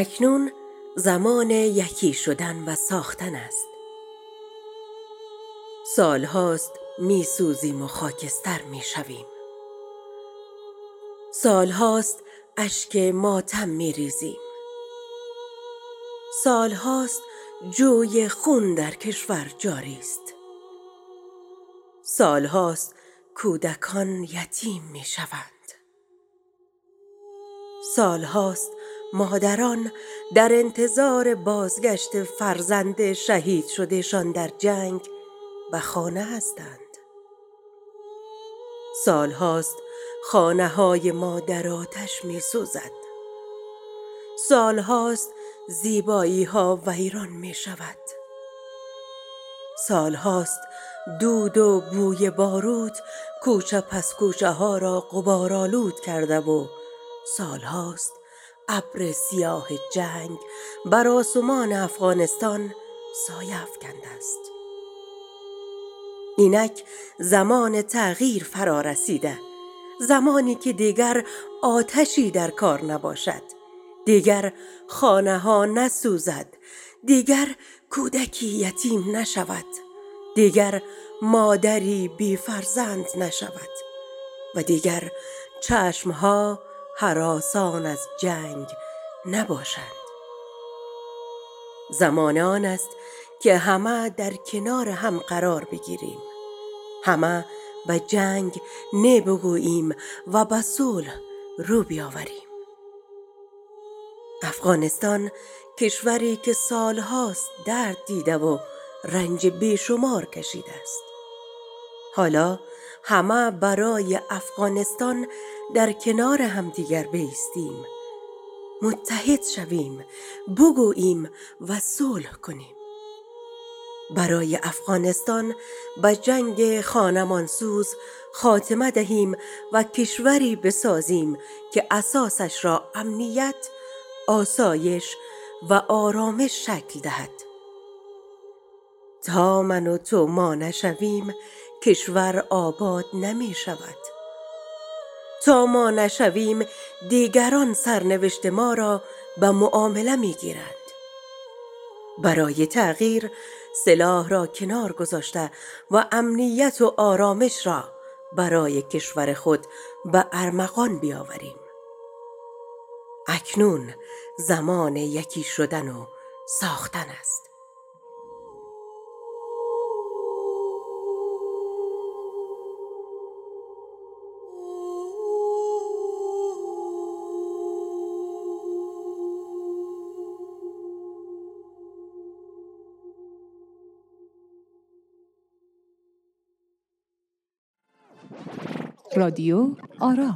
اکنون زمان یکی شدن و ساختن است. سالهاست می سوزیم و خاکستر می شویم. سالهاست اشک ماتم می ریزیم. سالهاست جوی خون در کشور جاری است. سالهاست کودکان یتیم می شوند. سالهاست مادران در انتظار بازگشت فرزند شهید شدهشان در جنگ و خانه هستند. سالهاست خانه های ما در آتش می سوزد سالهاست زیبایی ها ویران می شود سالهاست دود و بوی بارود کوچه پس کوچه ها را قبارالود کرده و سالهاست ابر سیاه جنگ بر آسمان افغانستان سایه افکنده است. اینک زمان تغییر فرا رسیده زمانی که دیگر آتشی در کار نباشد دیگر خانه ها نسوزد دیگر کودکی یتیم نشود دیگر مادری بی فرزند نشود و دیگر چشمها حراسان از جنگ نباشند. زمان آن است که همه در کنار هم قرار بگیریم. همه به جنگ نه و به صلح رو بیاوریم. افغانستان کشوری که سالهاست درد دیده و رنج بیشمار کشیده است. حالا همه برای افغانستان در کنار همدیگر بیستیم. متحد شویم بگوییم و صلح کنیم. برای افغانستان به جنگ خانمانسوز خاتمه دهیم و کشوری بسازیم که اساسش را امنیت، آسایش و آرامش شکل دهد. تا من و تو ما نشویم کشور آباد نمی شود. تا ما نشویم دیگران سرنوشت ما را به معامله می گیرند. برای تغییر سلاح را کنار گذاشته و امنیت و آرامش را برای کشور خود به ارمغان بیاوریم. اکنون زمان یکی شدن و ساختن است. رادیو آرا.